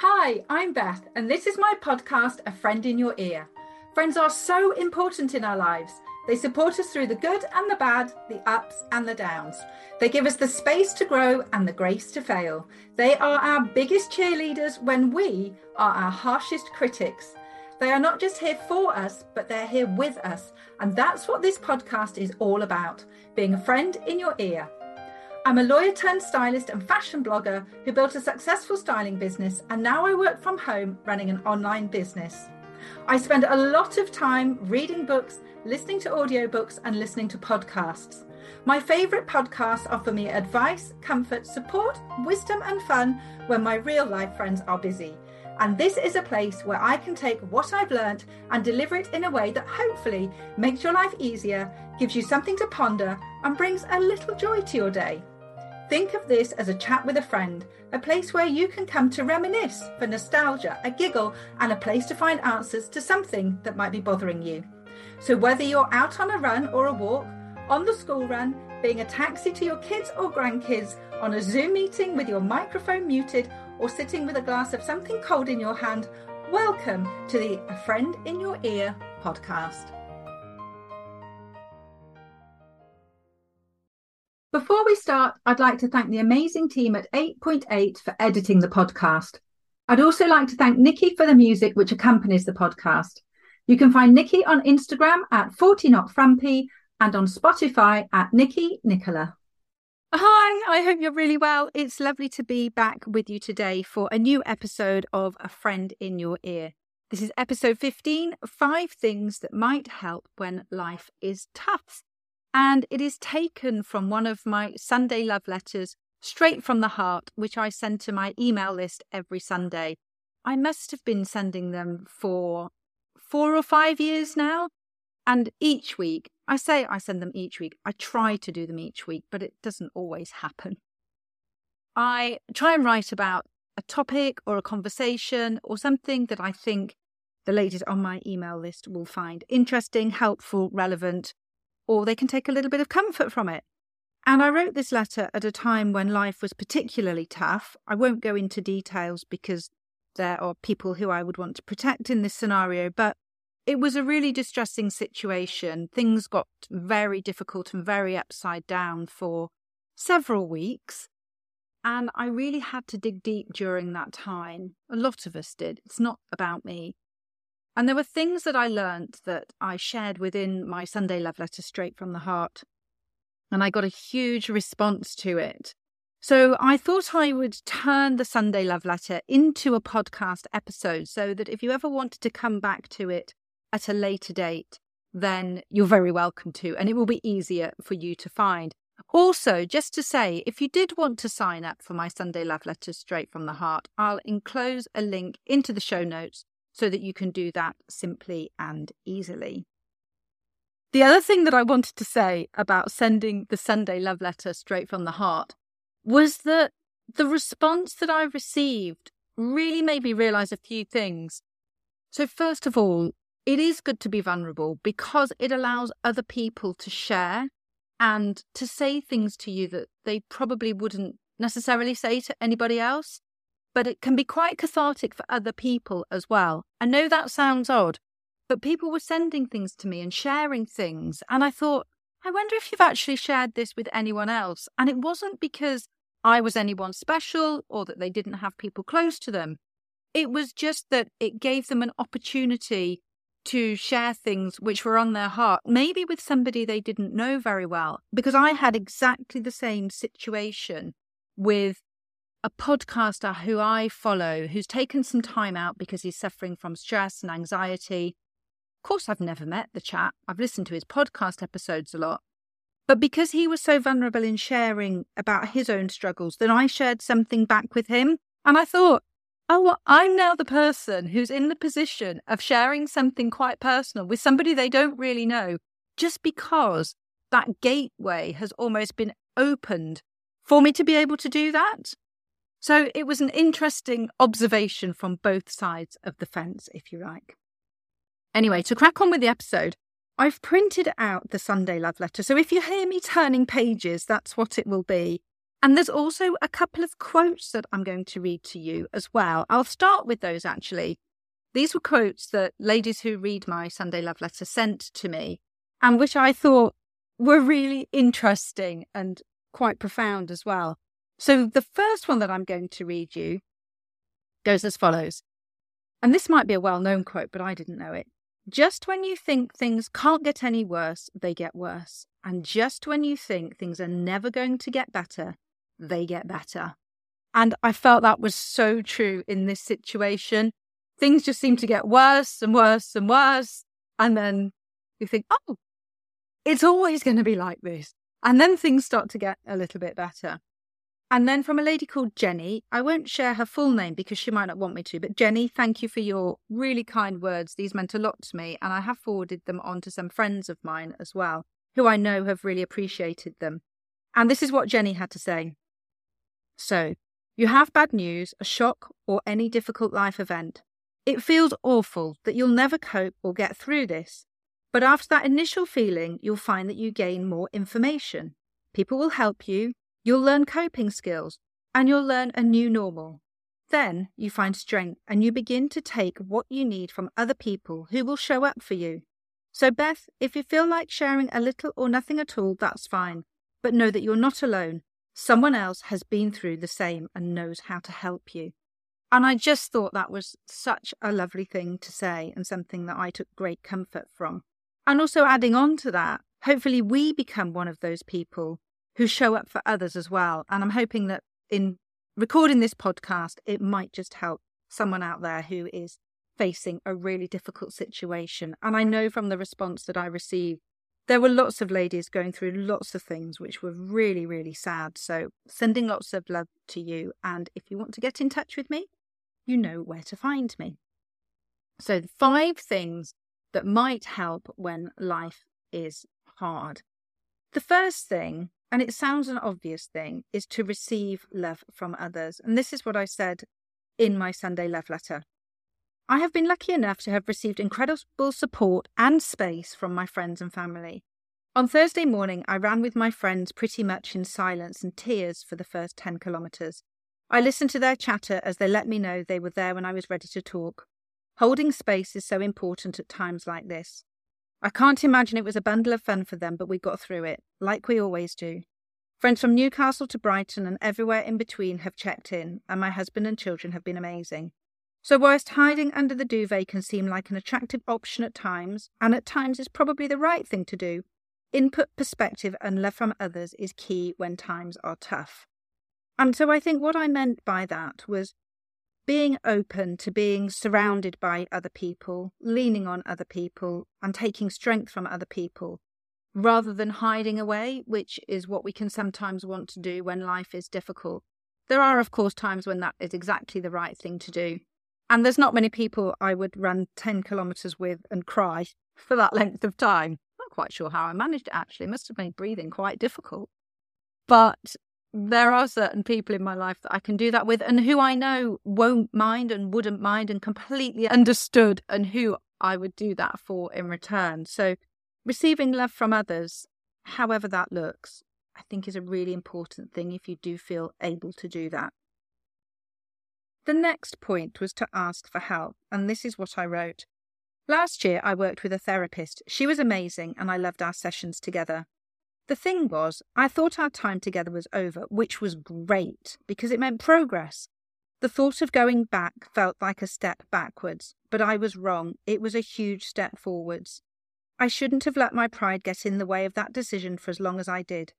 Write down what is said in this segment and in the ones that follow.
Hi, I'm Beth, and this is my podcast, A Friend in Your Ear. Friends are so important in our lives. They support us through the good and the bad, the ups and the downs. They give us the space to grow and the grace to fail. They are our biggest cheerleaders when we are our harshest critics. They are not just here for us, but they're here with us. And that's what this podcast is all about being a friend in your ear. I'm a lawyer turned stylist and fashion blogger who built a successful styling business, and now I work from home running an online business. I spend a lot of time reading books, listening to audiobooks, and listening to podcasts. My favourite podcasts offer me advice, comfort, support, wisdom, and fun when my real life friends are busy. And this is a place where I can take what I've learnt and deliver it in a way that hopefully makes your life easier, gives you something to ponder, and brings a little joy to your day. Think of this as a chat with a friend, a place where you can come to reminisce for nostalgia, a giggle, and a place to find answers to something that might be bothering you. So, whether you're out on a run or a walk, on the school run, being a taxi to your kids or grandkids, on a Zoom meeting with your microphone muted, or sitting with a glass of something cold in your hand, welcome to the A Friend in Your Ear podcast. Before we start, I'd like to thank the amazing team at 8.8 for editing the podcast. I'd also like to thank Nikki for the music which accompanies the podcast. You can find Nikki on Instagram at 40 Not and on Spotify at Nikki Nicola. Hi, I hope you're really well. It's lovely to be back with you today for a new episode of A Friend in Your Ear. This is episode 15 Five Things That Might Help When Life is Tough. And it is taken from one of my Sunday love letters, straight from the heart, which I send to my email list every Sunday. I must have been sending them for four or five years now. And each week, I say I send them each week. I try to do them each week, but it doesn't always happen. I try and write about a topic or a conversation or something that I think the ladies on my email list will find interesting, helpful, relevant, or they can take a little bit of comfort from it. And I wrote this letter at a time when life was particularly tough. I won't go into details because there are people who I would want to protect in this scenario, but it was a really distressing situation. Things got very difficult and very upside down for several weeks. And I really had to dig deep during that time. A lot of us did. It's not about me. And there were things that I learned that I shared within my Sunday love letter straight from the heart. And I got a huge response to it. So I thought I would turn the Sunday love letter into a podcast episode so that if you ever wanted to come back to it at a later date, then you're very welcome to, and it will be easier for you to find. Also, just to say, if you did want to sign up for my Sunday love letter straight from the heart, I'll enclose a link into the show notes so that you can do that simply and easily. The other thing that I wanted to say about sending the Sunday love letter straight from the heart was that the response that I received really made me realize a few things. So, first of all, it is good to be vulnerable because it allows other people to share and to say things to you that they probably wouldn't necessarily say to anybody else but it can be quite cathartic for other people as well. I know that sounds odd, but people were sending things to me and sharing things. And I thought, I wonder if you've actually shared this with anyone else. And it wasn't because I was anyone special or that they didn't have people close to them. It was just that it gave them an opportunity to share things which were on their heart, maybe with somebody they didn't know very well. Because I had exactly the same situation with a podcaster who I follow who's taken some time out because he's suffering from stress and anxiety. Of course, I've never met the chap, I've listened to his podcast episodes a lot. But because he was so vulnerable in sharing about his own struggles, then I shared something back with him. And I thought, oh, well, I'm now the person who's in the position of sharing something quite personal with somebody they don't really know, just because that gateway has almost been opened for me to be able to do that. So it was an interesting observation from both sides of the fence, if you like. Anyway, to crack on with the episode, I've printed out the Sunday love letter. So if you hear me turning pages, that's what it will be. And there's also a couple of quotes that I'm going to read to you as well. I'll start with those actually. These were quotes that ladies who read my Sunday Love Letter sent to me and which I thought were really interesting and quite profound as well. So the first one that I'm going to read you goes as follows. And this might be a well known quote, but I didn't know it. Just when you think things can't get any worse, they get worse. And just when you think things are never going to get better, they get better. And I felt that was so true in this situation. Things just seem to get worse and worse and worse. And then you think, oh, it's always going to be like this. And then things start to get a little bit better. And then from a lady called Jenny, I won't share her full name because she might not want me to, but Jenny, thank you for your really kind words. These meant a lot to me, and I have forwarded them on to some friends of mine as well, who I know have really appreciated them. And this is what Jenny had to say. So, you have bad news, a shock, or any difficult life event. It feels awful that you'll never cope or get through this. But after that initial feeling, you'll find that you gain more information. People will help you, You'll learn coping skills and you'll learn a new normal. Then you find strength and you begin to take what you need from other people who will show up for you. So, Beth, if you feel like sharing a little or nothing at all, that's fine. But know that you're not alone. Someone else has been through the same and knows how to help you. And I just thought that was such a lovely thing to say and something that I took great comfort from. And also adding on to that, hopefully we become one of those people who show up for others as well. And I'm hoping that in recording this podcast, it might just help someone out there who is facing a really difficult situation. And I know from the response that I received, there were lots of ladies going through lots of things which were really, really sad. So, sending lots of love to you. And if you want to get in touch with me, you know where to find me. So, five things that might help when life is hard. The first thing and it sounds an obvious thing, is to receive love from others. And this is what I said in my Sunday love letter. I have been lucky enough to have received incredible support and space from my friends and family. On Thursday morning, I ran with my friends pretty much in silence and tears for the first 10 kilometres. I listened to their chatter as they let me know they were there when I was ready to talk. Holding space is so important at times like this. I can't imagine it was a bundle of fun for them, but we got through it, like we always do. Friends from Newcastle to Brighton and everywhere in between have checked in, and my husband and children have been amazing. So, whilst hiding under the duvet can seem like an attractive option at times, and at times is probably the right thing to do, input, perspective, and love from others is key when times are tough. And so, I think what I meant by that was being open to being surrounded by other people, leaning on other people, and taking strength from other people, rather than hiding away, which is what we can sometimes want to do when life is difficult. There are, of course, times when that is exactly the right thing to do. And there's not many people I would run 10 kilometres with and cry for that length of time. I'm Not quite sure how I managed it actually. It must have made breathing quite difficult. But there are certain people in my life that I can do that with and who I know won't mind and wouldn't mind and completely understood and who I would do that for in return. So receiving love from others, however that looks, I think is a really important thing if you do feel able to do that. The next point was to ask for help, and this is what I wrote. Last year, I worked with a therapist. She was amazing, and I loved our sessions together. The thing was, I thought our time together was over, which was great because it meant progress. The thought of going back felt like a step backwards, but I was wrong. It was a huge step forwards. I shouldn't have let my pride get in the way of that decision for as long as I did.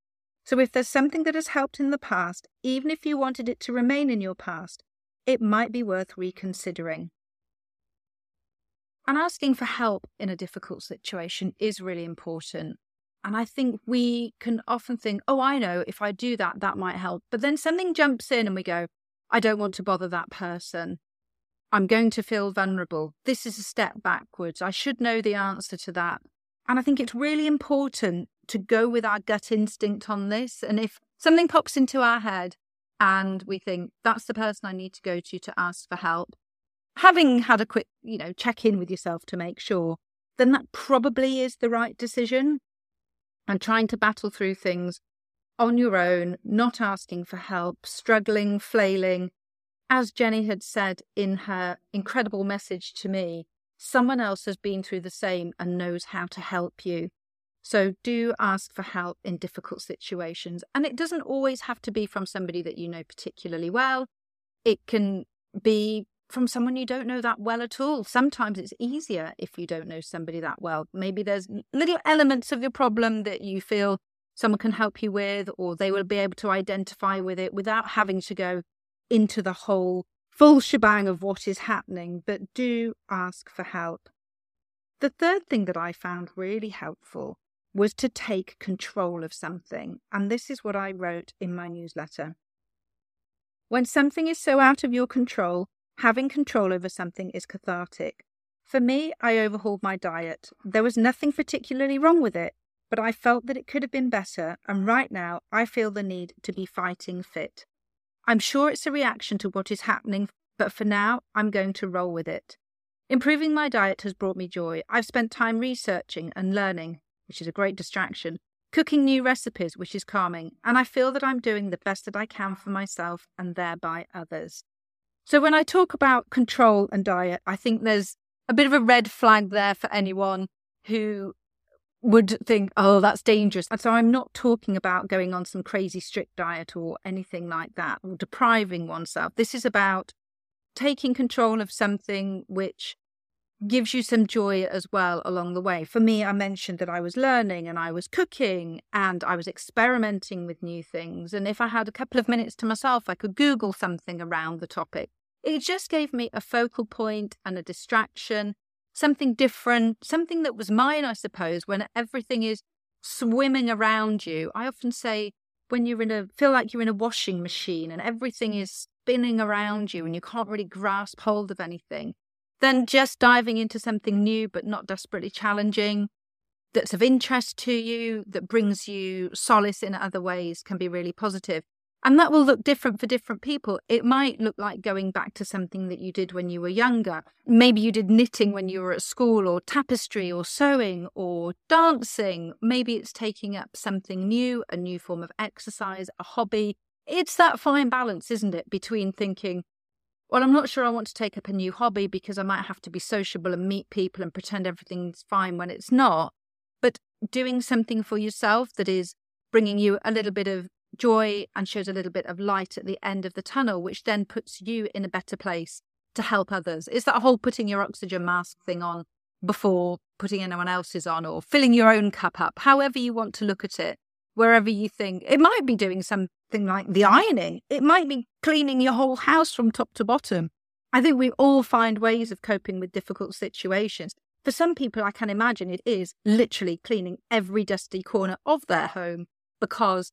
So if there's something that has helped in the past, even if you wanted it to remain in your past, it might be worth reconsidering. And asking for help in a difficult situation is really important. And I think we can often think, oh, I know, if I do that, that might help. But then something jumps in and we go, I don't want to bother that person. I'm going to feel vulnerable. This is a step backwards. I should know the answer to that. And I think it's really important to go with our gut instinct on this. And if something pops into our head and we think that's the person I need to go to to ask for help, having had a quick, you know, check in with yourself to make sure, then that probably is the right decision and trying to battle through things on your own, not asking for help, struggling, flailing. As Jenny had said in her incredible message to me, someone else has been through the same and knows how to help you. So do ask for help in difficult situations. And it doesn't always have to be from somebody that you know particularly well. It can be from someone you don't know that well at all. Sometimes it's easier if you don't know somebody that well. Maybe there's little elements of your problem that you feel someone can help you with, or they will be able to identify with it without having to go into the whole full shebang of what is happening. But do ask for help. The third thing that I found really helpful was to take control of something. And this is what I wrote in my newsletter. When something is so out of your control, having control over something is cathartic. For me, I overhauled my diet. There was nothing particularly wrong with it, but I felt that it could have been better, and right now I feel the need to be fighting fit. I'm sure it's a reaction to what is happening, but for now, I'm going to roll with it. Improving my diet has brought me joy. I've spent time researching and learning, which is a great distraction, cooking new recipes, which is calming, and I feel that I'm doing the best that I can for myself and thereby others. So, when I talk about control and diet, I think there's a bit of a red flag there for anyone who would think, oh, that's dangerous. And so I'm not talking about going on some crazy strict diet or anything like that or depriving oneself. This is about taking control of something which gives you some joy as well along the way. For me, I mentioned that I was learning and I was cooking and I was experimenting with new things. And if I had a couple of minutes to myself, I could Google something around the topic. It just gave me a focal point and a distraction, something different, something that was mine, I suppose, when everything is swimming around you. I often say, when you're in a feel like you're in a washing machine and everything is spinning around you and you can't really grasp hold of anything then just diving into something new but not desperately challenging that's of interest to you, that brings you solace in other ways, can be really positive. And that will look different for different people. It might look like going back to something that you did when you were younger. Maybe you did knitting when you were at school, or tapestry, or sewing, or dancing. Maybe it's taking up something new, a new form of exercise, a hobby. It's that fine balance, isn't it, between thinking, well, I'm not sure I want to take up a new hobby because I might have to be sociable and meet people and pretend everything's fine when it's not. But doing something for yourself that is bringing you a little bit of joy and shows a little bit of light at the end of the tunnel, which then puts you in a better place to help others. It's that whole putting your oxygen mask thing on before putting anyone else's on or filling your own cup up, however you want to look at it wherever you think it might be doing something like the ironing, it might be cleaning your whole house from top to bottom. I think we all find ways of coping with difficult situations. For some people, I can imagine it is literally cleaning every dusty corner of their home because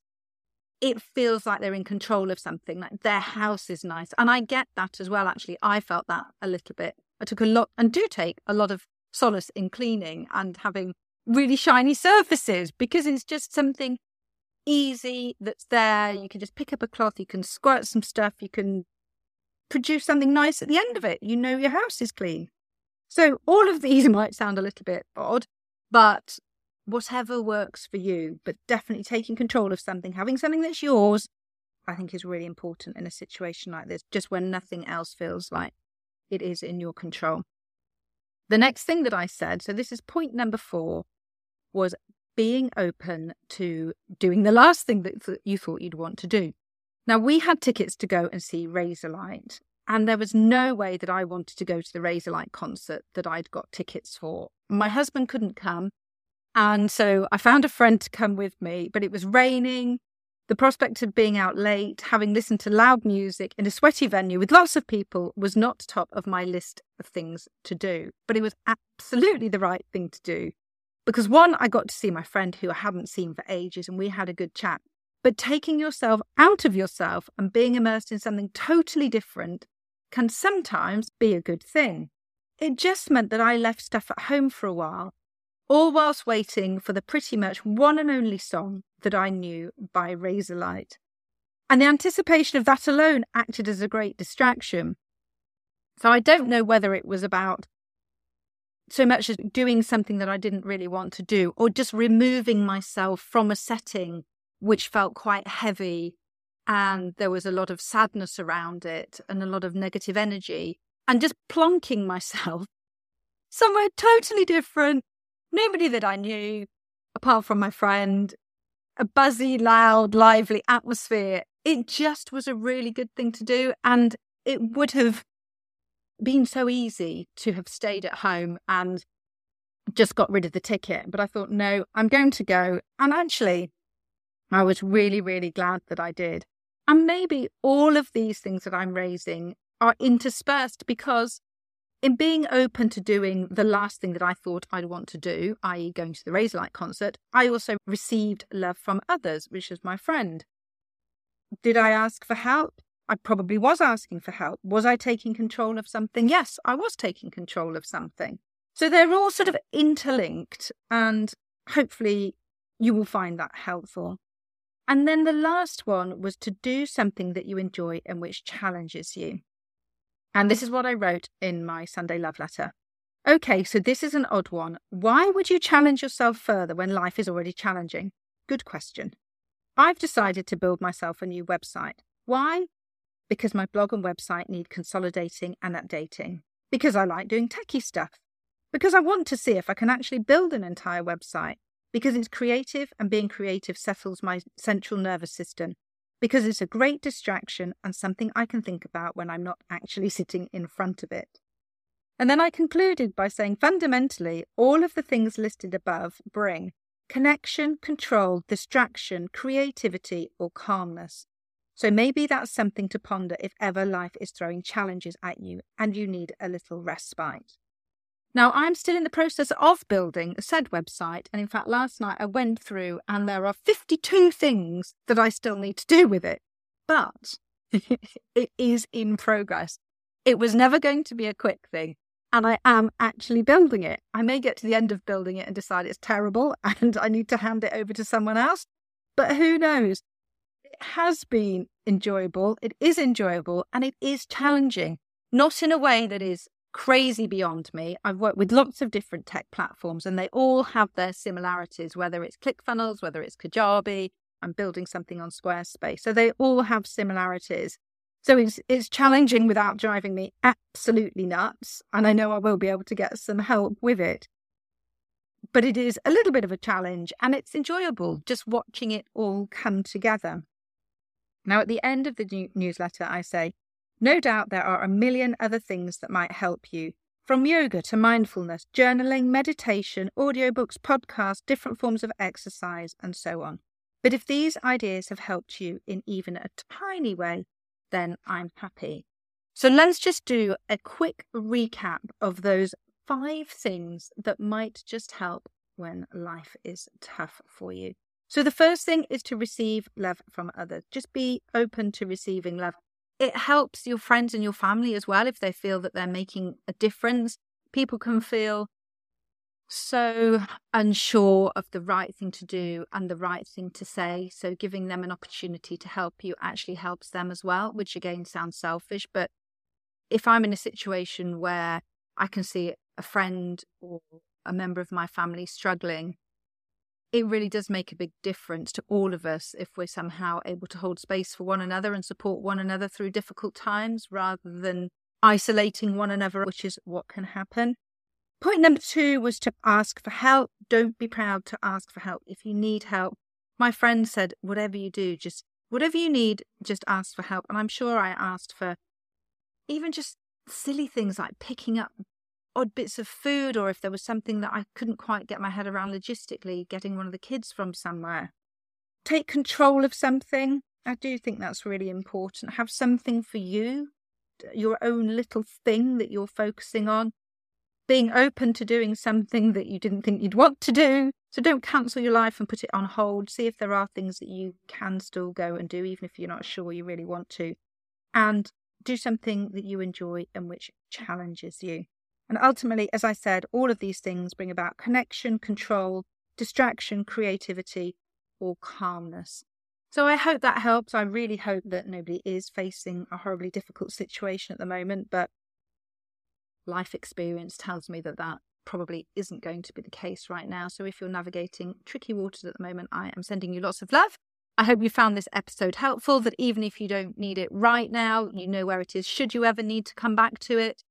it feels like they're in control of something, like their house is nice. And I get that as well, actually. I felt that a little bit. I took a lot and do take a lot of solace in cleaning and having really shiny surfaces because it's just something easy that's there. You can just pick up a cloth, you can squirt some stuff, you can produce something nice at the end of it. You know your house is clean. So all of these might sound a little bit odd, but whatever works for you, but definitely taking control of something, having something that's yours, I think is really important in a situation like this, just when nothing else feels like it is in your control. The next thing that I said, so this is point number four, was being open to doing the last thing that you thought you'd want to do. Now, we had tickets to go and see Razorlight, and there was no way that I wanted to go to the Razorlight concert that I'd got tickets for. My husband couldn't come, and so I found a friend to come with me, but it was raining. The prospect of being out late, having listened to loud music in a sweaty venue with lots of people, was not top of my list of things to do, but it was absolutely the right thing to do because one, I got to see my friend who I hadn't seen for ages and we had a good chat. But taking yourself out of yourself and being immersed in something totally different can sometimes be a good thing. It just meant that I left stuff at home for a while, all whilst waiting for the pretty much one and only song that I knew by Razorlight. And the anticipation of that alone acted as a great distraction. So I don't know whether it was about so much as doing something that I didn't really want to do, or just removing myself from a setting which felt quite heavy and there was a lot of sadness around it and a lot of negative energy and just plonking myself somewhere totally different nobody that i knew apart from my friend a buzzy loud lively atmosphere it just was a really good thing to do and it would have been so easy to have stayed at home and just got rid of the ticket. But i thought no i'm going to go. And actually i was really really glad that i did. And maybe all of these things that I'm raising are interspersed because in being open to doing the last thing that I thought I'd want to do, i.e., going to the Razorlight concert, I also received love from others, which is my friend. Did I ask for help? I probably was asking for help. Was I taking control of something? Yes, I was taking control of something. So they're all sort of interlinked, and hopefully you will find that helpful. And then the last one was to do something that you enjoy and which challenges you. And this is what I wrote in my Sunday love letter. Okay, so this is an odd one. Why would you challenge yourself further when life is already challenging? Good question. I've decided to build myself a new website. Why? Because my blog and website need consolidating and updating. Because I like doing techie stuff. Because I want to see if I can actually build an entire website because it's creative and being creative settles my central nervous system, because it's a great distraction and something I can think about when I'm not actually sitting in front of it. And then I concluded by saying fundamentally, all of the things listed above bring connection, control, distraction, creativity, or calmness. So maybe that's something to ponder if ever life is throwing challenges at you and you need a little respite. Now, I'm still in the process of building a said website. And in fact, last night I went through and there are 52 things that I still need to do with it. But it is in progress. It was never going to be a quick thing. And I am actually building it. I may get to the end of building it and decide it's terrible and I need to hand it over to someone else. But who knows? It has been enjoyable. It is enjoyable and it is challenging. Not in a way that is crazy beyond me. I've worked with lots of different tech platforms and they all have their similarities, whether it's ClickFunnels, whether it's Kajabi, I'm building something on Squarespace. So they all have similarities. So it's it's challenging without driving me absolutely nuts. And I know I will be able to get some help with it. But it is a little bit of a challenge and it's enjoyable just watching it all come together. Now, at the end of the newsletter, I say, no doubt there are a million other things that might help you, from yoga to mindfulness, journaling, meditation, audiobooks, podcasts, different forms of exercise, and so on. But if these ideas have helped you in even a tiny way, then I'm happy. So let's just do a quick recap of those five things that might just help when life is tough for you. So the first thing is to receive love from others. Just be open to receiving love it helps your friends and your family as well if they feel that they're making a difference. People can feel so unsure of the right thing to do and the right thing to say. So, giving them an opportunity to help you actually helps them as well, which again sounds selfish. But if I'm in a situation where I can see a friend or a member of my family struggling, it really does make a big difference to all of us if we're somehow able to hold space for one another and support one another through difficult times rather than isolating one another, which is what can happen. Point number two was to ask for help. Don't be proud to ask for help. If you need help, my friend said, whatever you do, just whatever you need, just ask for help. And I'm sure I asked for even just silly things like picking up odd bits of food or if there was something that I couldn't quite get my head around logistically, getting one of the kids from somewhere. Take control of something. I do think that's really important. Have something for you, your own little thing that you're focusing on. Being open to doing something that you didn't think you'd want to do. So don't cancel your life and put it on hold. See if there are things that you can still go and do, even if you're not sure you really want to. And do something that you enjoy and which challenges you. And ultimately, as I said, all of these things bring about connection, control, distraction, creativity, or calmness. So I hope that helps. I really hope that nobody is facing a horribly difficult situation at the moment, but life experience tells me that that probably isn't going to be the case right now. So if you're navigating tricky waters at the moment, I am sending you lots of love I hope you found this episode helpful, that even if you don't need it right now, you know where it is should you ever need to come back to it.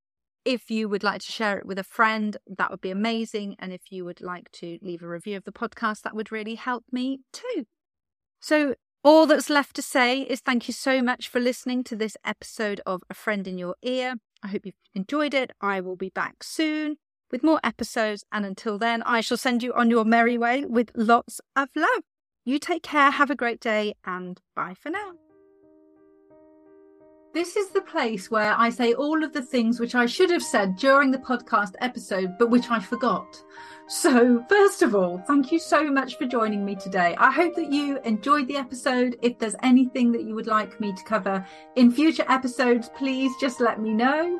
If you would like to share it with a friend, that would be amazing. And if you would like to leave a review of the podcast, that would really help me too. So, all that's left to say is thank you so much for listening to this episode of A Friend in Your Ear. I hope you've enjoyed it. I will be back soon with more episodes. And until then, I shall send you on your merry way with lots of love. You take care, have a great day, and bye for now. This is the place where I say all of the things which I should have said during the podcast episode, but which I forgot. So, first of all, thank you so much for joining me today. I hope that you enjoyed the episode. If there's anything that you would like me to cover in future episodes, please just let me know.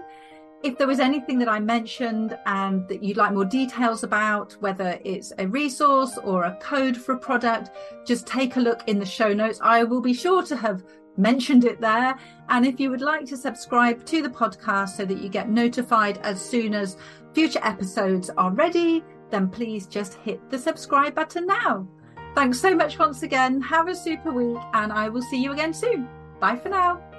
If there was anything that I mentioned and that you'd like more details about, whether it's a resource or a code for a product, just take a look in the show notes. I will be sure to have mentioned it there. And if you would like to subscribe to the podcast so that you get notified as soon as future episodes are ready, then please just hit the subscribe button now. Thanks so much once again. Have a super week, and I will see you again soon. Bye for now.